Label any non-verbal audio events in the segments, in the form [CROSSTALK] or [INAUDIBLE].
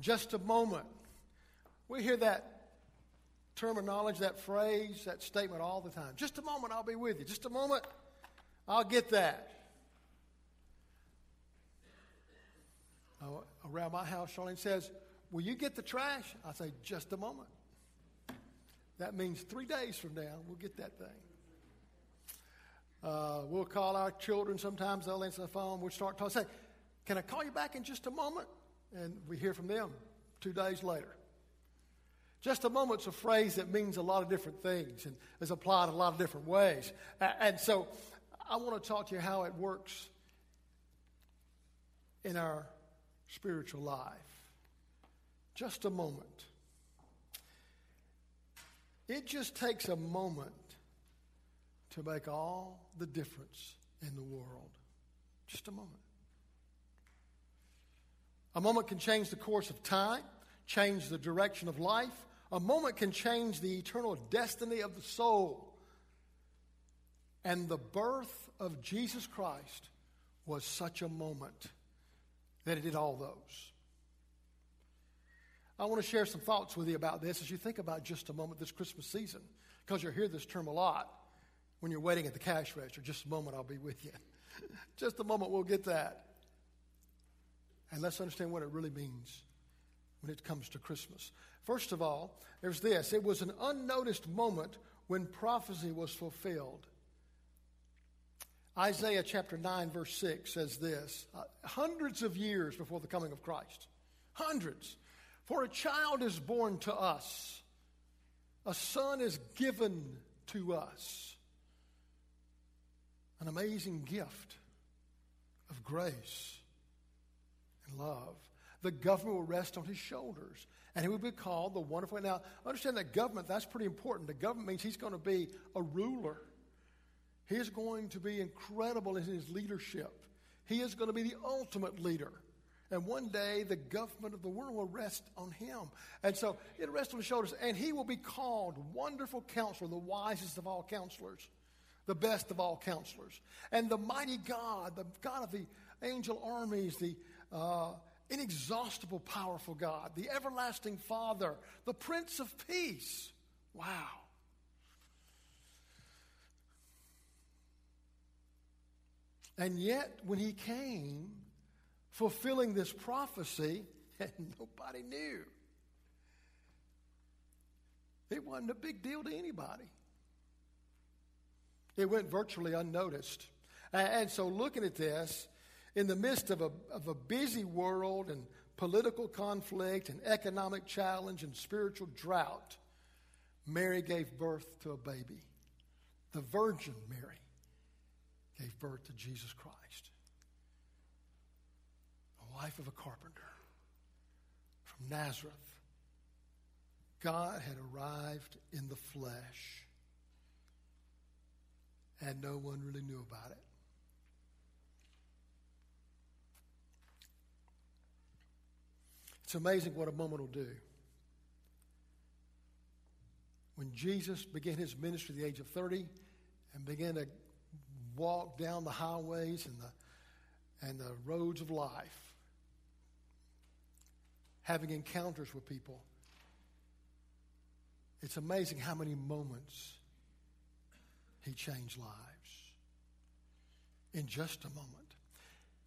Just a moment. We hear that terminology, that phrase, that statement all the time. Just a moment, I'll be with you. Just a moment, I'll get that. Uh, around my house, Charlene says, Will you get the trash? I say, Just a moment. That means three days from now, we'll get that thing. Uh, we'll call our children. Sometimes they'll answer the phone. We'll start talking. Say, Can I call you back in just a moment? And we hear from them two days later. Just a moment's a phrase that means a lot of different things and is applied a lot of different ways. And so I want to talk to you how it works in our spiritual life. Just a moment. It just takes a moment to make all the difference in the world. Just a moment. A moment can change the course of time, change the direction of life, a moment can change the eternal destiny of the soul. And the birth of Jesus Christ was such a moment that it did all those. I want to share some thoughts with you about this as you think about just a moment this Christmas season, because you'll hear this term a lot when you're waiting at the cash register. Just a moment, I'll be with you. [LAUGHS] just a moment, we'll get that. And let's understand what it really means when it comes to Christmas. First of all, there's this it was an unnoticed moment when prophecy was fulfilled. Isaiah chapter 9, verse 6 says this uh, hundreds of years before the coming of Christ. Hundreds. For a child is born to us, a son is given to us. An amazing gift of grace love. The government will rest on his shoulders and he will be called the wonderful. Now, understand that government, that's pretty important. The government means he's going to be a ruler. He is going to be incredible in his leadership. He is going to be the ultimate leader. And one day, the government of the world will rest on him. And so it'll rest on his shoulders. And he will be called Wonderful Counselor, the wisest of all counselors, the best of all counselors. And the mighty God, the God of the angel armies, the uh, inexhaustible, powerful God, the everlasting Father, the Prince of Peace. Wow. And yet, when he came, fulfilling this prophecy, [LAUGHS] and nobody knew. It wasn't a big deal to anybody. It went virtually unnoticed. And so, looking at this, in the midst of a, of a busy world and political conflict and economic challenge and spiritual drought, Mary gave birth to a baby. The Virgin Mary gave birth to Jesus Christ, the wife of a carpenter from Nazareth. God had arrived in the flesh, and no one really knew about it. It's amazing what a moment will do. When Jesus began his ministry at the age of 30 and began to walk down the highways and the, and the roads of life, having encounters with people, it's amazing how many moments he changed lives in just a moment.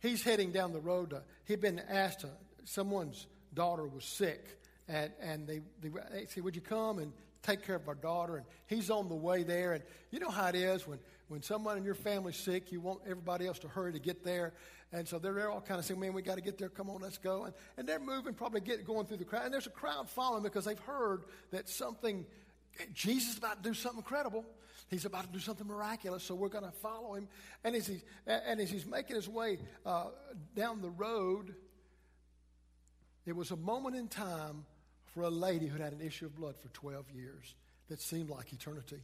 He's heading down the road. To, he'd been asked to, someone's daughter was sick. And, and they, they, they said, Would you come and take care of our daughter? And he's on the way there. And you know how it is when, when someone in your family's sick, you want everybody else to hurry to get there. And so they're, they're all kind of saying, Man, we got to get there. Come on, let's go. And, and they're moving, probably get, going through the crowd. And there's a crowd following because they've heard that something, Jesus is about to do something incredible. He's about to do something miraculous, so we're going to follow him. And as, he, and as he's making his way uh, down the road, it was a moment in time for a lady who had an issue of blood for 12 years that seemed like eternity.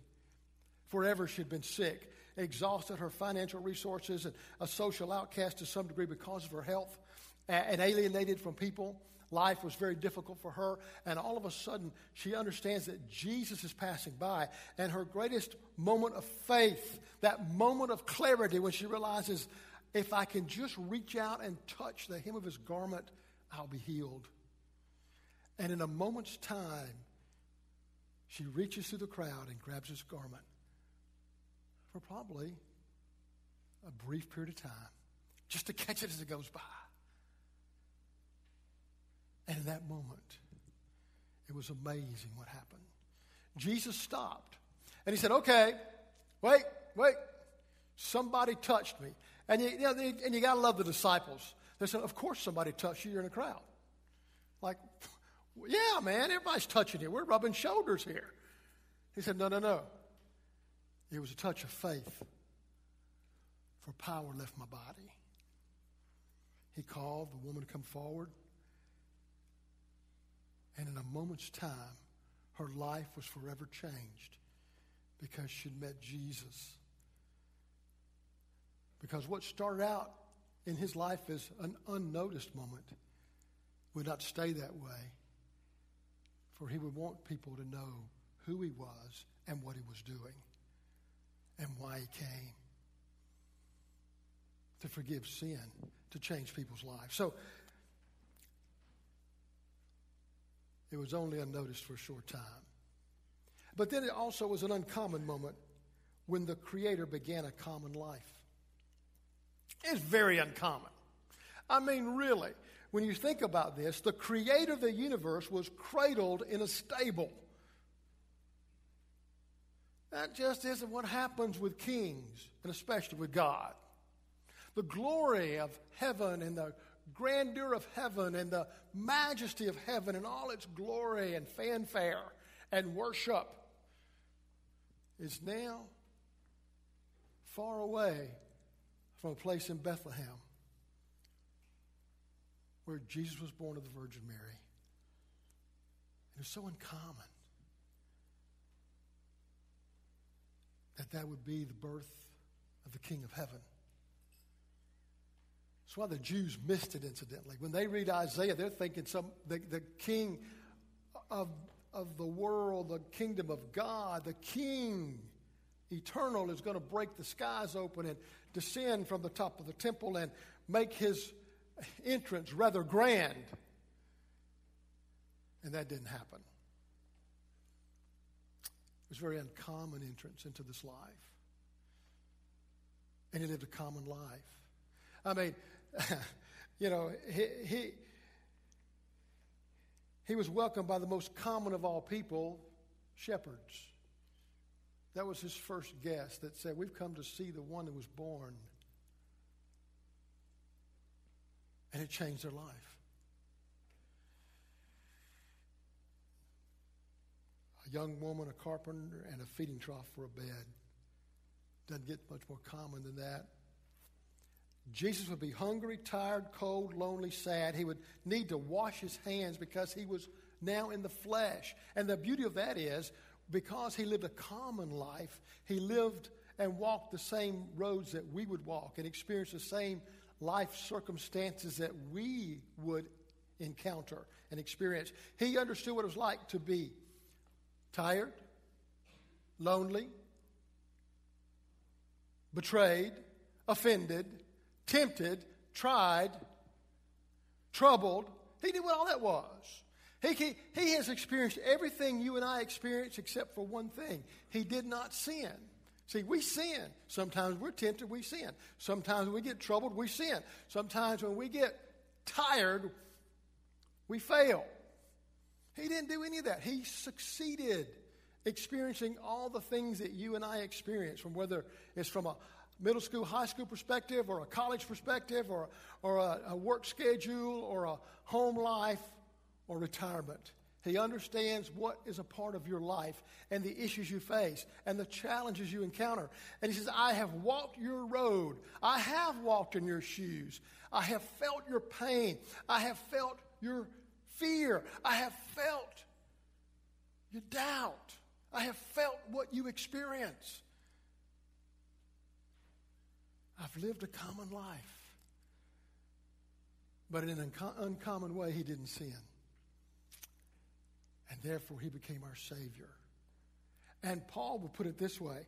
Forever she'd been sick, exhausted her financial resources, and a social outcast to some degree because of her health, and alienated from people. Life was very difficult for her, and all of a sudden she understands that Jesus is passing by. And her greatest moment of faith, that moment of clarity when she realizes, if I can just reach out and touch the hem of his garment, I'll be healed. And in a moment's time, she reaches through the crowd and grabs his garment for probably a brief period of time, just to catch it as it goes by. And in that moment, it was amazing what happened. Jesus stopped and he said, Okay, wait, wait. Somebody touched me. And you, you know, and you got to love the disciples. They said, Of course, somebody touched you. You're in a crowd. Like, [LAUGHS] yeah, man, everybody's touching you. We're rubbing shoulders here. He said, No, no, no. It was a touch of faith, for power left my body. He called the woman to come forward. And in a moment's time, her life was forever changed because she'd met Jesus. Because what started out in his life as an unnoticed moment would not stay that way, for he would want people to know who he was and what he was doing and why he came to forgive sin, to change people's lives. So it was only unnoticed for a short time. But then it also was an uncommon moment when the Creator began a common life. It's very uncommon. I mean, really, when you think about this, the Creator of the universe was cradled in a stable. That just isn't what happens with kings, and especially with God. The glory of heaven and the grandeur of heaven and the majesty of heaven and all its glory and fanfare and worship is now far away from a place in Bethlehem where Jesus was born of the Virgin Mary. It was so uncommon that that would be the birth of the King of Heaven. That's why the Jews missed it, incidentally. When they read Isaiah, they're thinking some the, the king of, of the world, the kingdom of God, the king eternal is going to break the skies open and descend from the top of the temple and make his entrance rather grand. And that didn't happen. It was a very uncommon entrance into this life. And he lived a common life. I mean, [LAUGHS] you know, he, he, he was welcomed by the most common of all people, shepherds. That was his first guest that said, We've come to see the one who was born. And it changed their life. A young woman, a carpenter, and a feeding trough for a bed. Doesn't get much more common than that. Jesus would be hungry, tired, cold, lonely, sad. He would need to wash his hands because he was now in the flesh. And the beauty of that is, because he lived a common life, he lived and walked the same roads that we would walk and experienced the same life circumstances that we would encounter and experience. He understood what it was like to be tired, lonely, betrayed, offended, tempted, tried, troubled. He knew what all that was. He, he, he has experienced everything you and I experience except for one thing. He did not sin. See, we sin. Sometimes we're tempted, we sin. Sometimes we get troubled, we sin. Sometimes when we get tired, we fail. He didn't do any of that. He succeeded experiencing all the things that you and I experience, from whether it's from a middle school, high school perspective, or a college perspective, or, or a, a work schedule, or a home life, or retirement. He understands what is a part of your life and the issues you face and the challenges you encounter. And he says, I have walked your road. I have walked in your shoes. I have felt your pain. I have felt your fear. I have felt your doubt. I have felt what you experience. I've lived a common life. But in an uncommon way, he didn't sin. And therefore, he became our Savior. And Paul would put it this way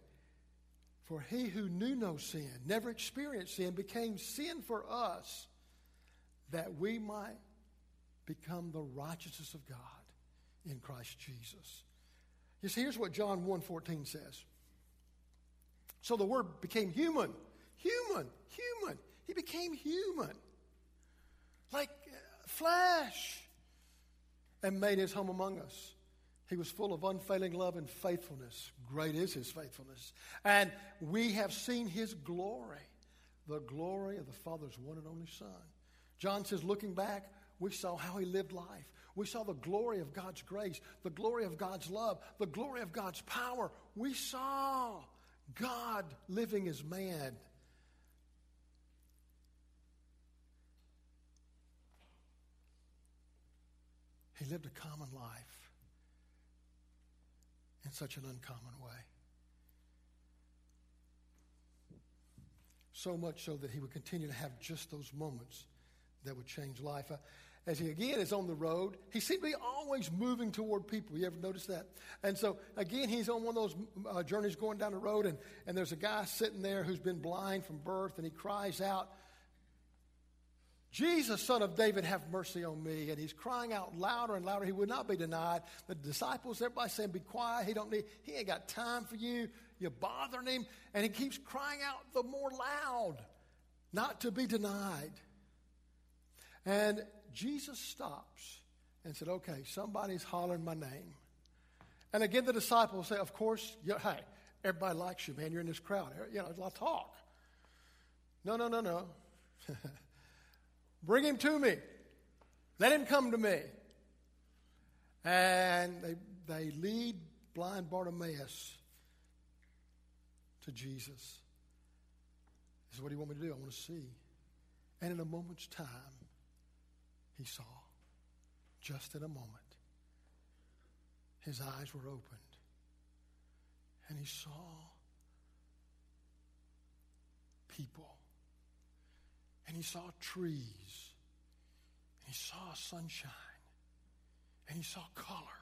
For he who knew no sin, never experienced sin, became sin for us that we might become the righteousness of God. in Christ Jesus. You see, here's what John 1.14 says. So the Word became human. Human. Human. He became human. Like uh, flesh. And made his home among us. He was full of unfailing love and faithfulness. Great is his faithfulness. And we have seen his glory, the glory of the Father's one and only Son. John says, looking back, we saw how he lived life. We saw the glory of God's grace, the glory of God's love, the glory of God's power. We saw God living as man. Lived a common life in such an uncommon way. So much so that he would continue to have just those moments that would change life. Uh, as he again is on the road, he seemed to be always moving toward people. You ever notice that? And so again, he's on one of those uh, journeys going down the road, and, and there's a guy sitting there who's been blind from birth, and he cries out, Jesus, son of David, have mercy on me. And he's crying out louder and louder. He would not be denied. The disciples, everybody saying, Be quiet. He don't need, he ain't got time for you. You're bothering him. And he keeps crying out the more loud, not to be denied. And Jesus stops and said, Okay, somebody's hollering my name. And again, the disciples say, Of course, hey, everybody likes you, man. You're in this crowd. You know, there's a lot of talk. No, no, no, no. [LAUGHS] Bring him to me. Let him come to me. And they, they lead blind Bartimaeus to Jesus. This is what do you want me to do? I want to see. And in a moment's time, he saw. Just in a moment, his eyes were opened. And he saw people and he saw trees, and he saw sunshine, and he saw color,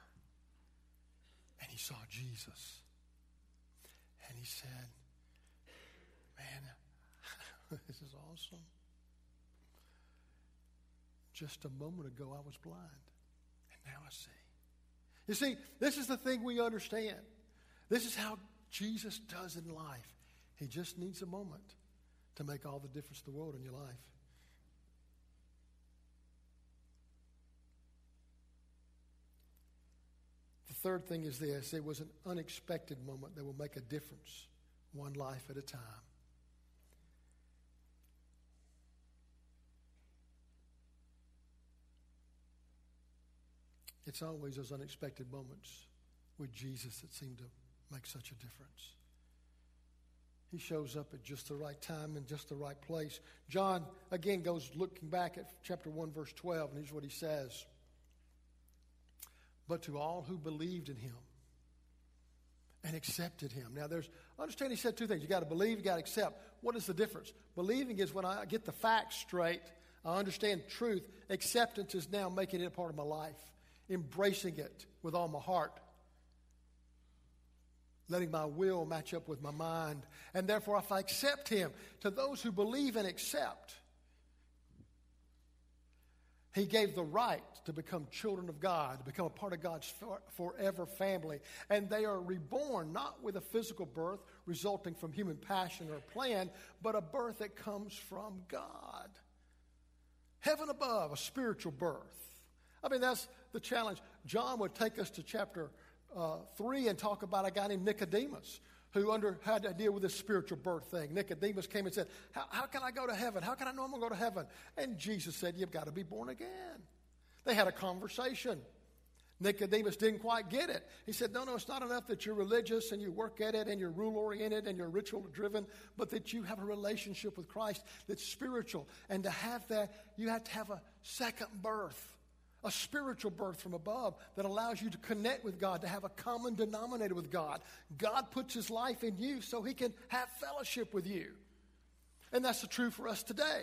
and he saw Jesus. And he said, Man, [LAUGHS] this is awesome. Just a moment ago, I was blind, and now I see. You see, this is the thing we understand. This is how Jesus does in life. He just needs a moment to make all the difference in the world in your life. The third thing is this it was an unexpected moment that will make a difference, one life at a time. It's always those unexpected moments with Jesus that seem to make such a difference. He shows up at just the right time and just the right place. John, again, goes looking back at chapter 1, verse 12, and here's what he says But to all who believed in him and accepted him. Now, there's, understand he said two things. You got to believe, you got to accept. What is the difference? Believing is when I get the facts straight, I understand truth. Acceptance is now making it a part of my life, embracing it with all my heart letting my will match up with my mind. And therefore, if I accept Him, to those who believe and accept, He gave the right to become children of God, to become a part of God's forever family. And they are reborn not with a physical birth resulting from human passion or plan, but a birth that comes from God. Heaven above, a spiritual birth. I mean, that's the challenge. John would take us to chapter uh, 3 and talk about a guy named Nicodemus who under, had to deal with this spiritual birth thing. Nicodemus came and said, how, how can I go to heaven? How can I know I'm going to go to heaven? And Jesus said, You've got to be born again. They had a conversation. Nicodemus didn't quite get it. He said, No, no, it's not enough that you're religious and you work at it and you're rule oriented and you're ritual driven, but that you have a relationship with Christ that's spiritual. And to have that, you have to have a second birth a spiritual birth from above that allows you to connect with God, to have a common denominator with God. God puts his life in you so he can have fellowship with you. And that's the truth for us today.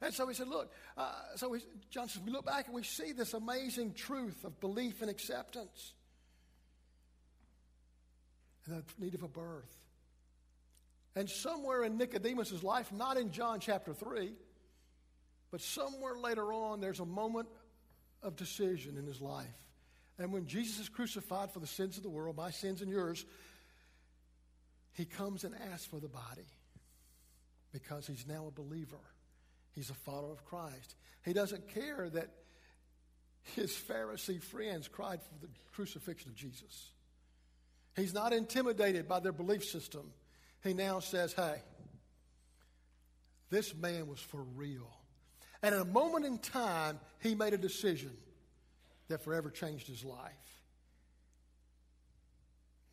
And so he said, Look, uh, so we, John says, we look back and we see this amazing truth of belief and acceptance and the need of a birth. And somewhere in Nicodemus' life, not in John chapter 3, but somewhere later on, there's a moment of decision in his life. And when Jesus is crucified for the sins of the world, my sins and yours, he comes and asks for the body because he's now a believer. He's a follower of Christ. He doesn't care that his Pharisee friends cried for the crucifixion of Jesus. He's not intimidated by their belief system. He now says, hey, this man was for real. And in a moment in time, he made a decision that forever changed his life.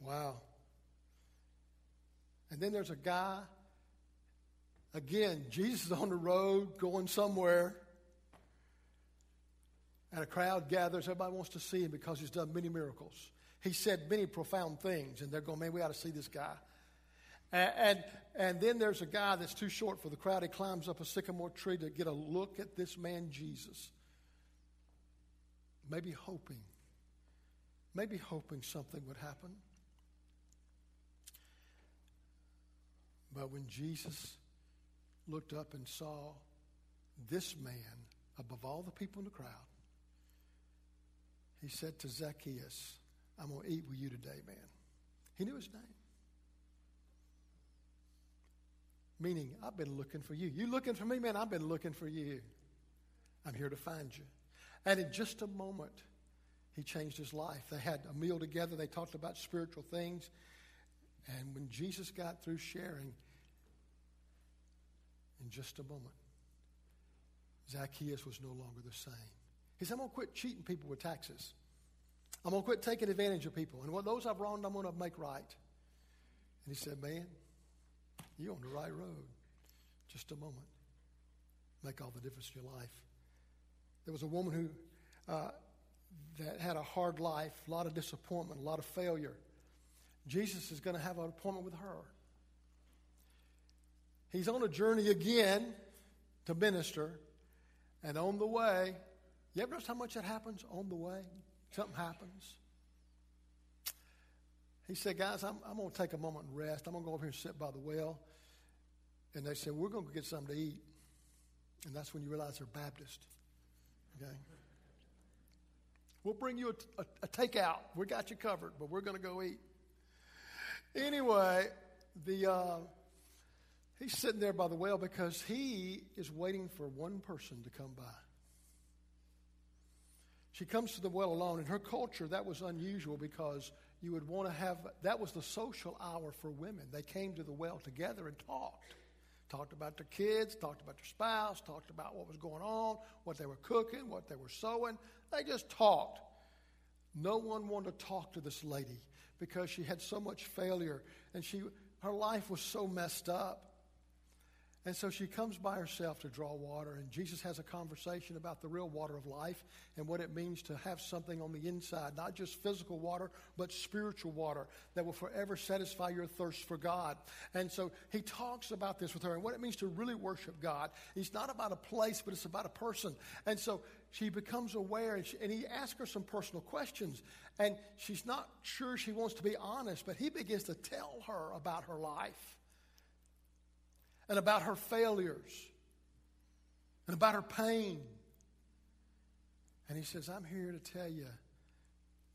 Wow. And then there's a guy, again, Jesus is on the road going somewhere. And a crowd gathers. Everybody wants to see him because he's done many miracles. He said many profound things, and they're going, man, we ought to see this guy. And, and, and then there's a guy that's too short for the crowd. He climbs up a sycamore tree to get a look at this man, Jesus. Maybe hoping, maybe hoping something would happen. But when Jesus looked up and saw this man above all the people in the crowd, he said to Zacchaeus, I'm going to eat with you today, man. He knew his name. Meaning, I've been looking for you. You looking for me, man? I've been looking for you. I'm here to find you. And in just a moment, he changed his life. They had a meal together. They talked about spiritual things. And when Jesus got through sharing, in just a moment, Zacchaeus was no longer the same. He said, I'm going to quit cheating people with taxes. I'm going to quit taking advantage of people. And what those I've wronged, I'm going to make right. And he said, Man, you're on the right road. Just a moment. Make all the difference in your life. There was a woman who uh, that had a hard life, a lot of disappointment, a lot of failure. Jesus is going to have an appointment with her. He's on a journey again to minister, and on the way, you ever notice how much that happens on the way? Something happens. He said, Guys, I'm, I'm going to take a moment and rest. I'm going to go over here and sit by the well. And they said, We're going to get something to eat. And that's when you realize they're Baptist. Okay? We'll bring you a, a, a takeout. We got you covered, but we're going to go eat. Anyway, the, uh, he's sitting there by the well because he is waiting for one person to come by. She comes to the well alone. In her culture, that was unusual because you would want to have that was the social hour for women. They came to the well together and talked. Talked about their kids, talked about their spouse, talked about what was going on, what they were cooking, what they were sewing. They just talked. No one wanted to talk to this lady because she had so much failure and she her life was so messed up. And so she comes by herself to draw water, and Jesus has a conversation about the real water of life and what it means to have something on the inside, not just physical water, but spiritual water that will forever satisfy your thirst for God. And so he talks about this with her and what it means to really worship God. It's not about a place, but it's about a person. And so she becomes aware, and, she, and he asks her some personal questions. And she's not sure she wants to be honest, but he begins to tell her about her life and about her failures and about her pain. And he says, I'm here to tell you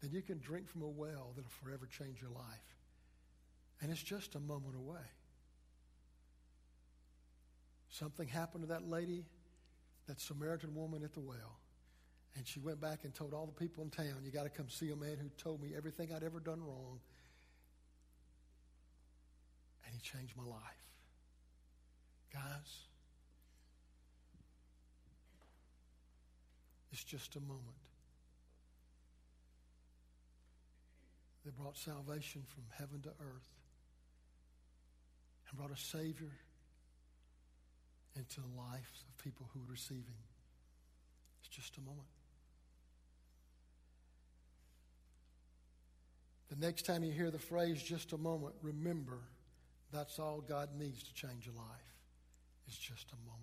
that you can drink from a well that'll forever change your life. And it's just a moment away. Something happened to that lady, that Samaritan woman at the well. And she went back and told all the people in town, You got to come see a man who told me everything I'd ever done wrong. And he changed my life. Guys, it's just a moment. They brought salvation from heaven to earth and brought a Savior into the lives of people who would receive Him. It's just a moment. The next time you hear the phrase just a moment, remember that's all God needs to change your life is just a moment.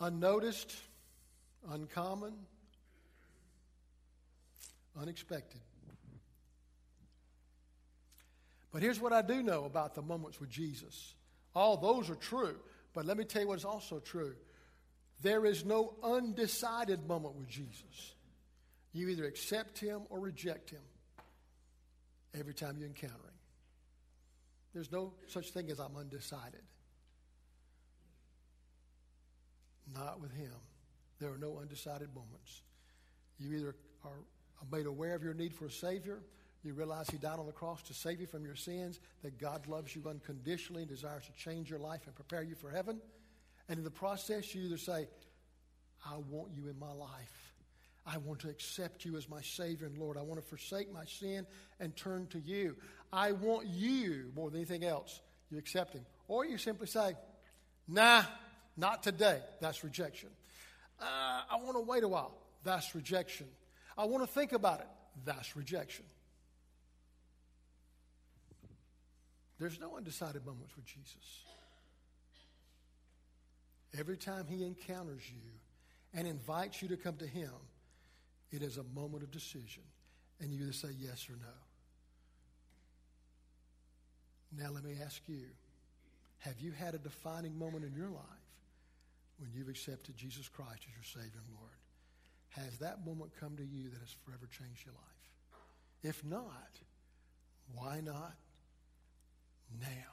Unnoticed, uncommon, unexpected. But here's what I do know about the moments with Jesus. All those are true, but let me tell you what is also true. There is no undecided moment with Jesus. You either accept him or reject him every time you encounter him. There's no such thing as I'm undecided. Not with him. There are no undecided moments. You either are made aware of your need for a Savior, you realize He died on the cross to save you from your sins, that God loves you unconditionally and desires to change your life and prepare you for heaven. And in the process, you either say, I want you in my life. I want to accept you as my Savior and Lord. I want to forsake my sin and turn to you. I want you more than anything else. You accept Him. Or you simply say, Nah, not today. That's rejection. Uh, I want to wait a while. That's rejection. I want to think about it. That's rejection. There's no undecided moments with Jesus. Every time he encounters you and invites you to come to him, it is a moment of decision. And you either say yes or no. Now, let me ask you have you had a defining moment in your life when you've accepted Jesus Christ as your Savior and Lord? Has that moment come to you that has forever changed your life? If not, why not now?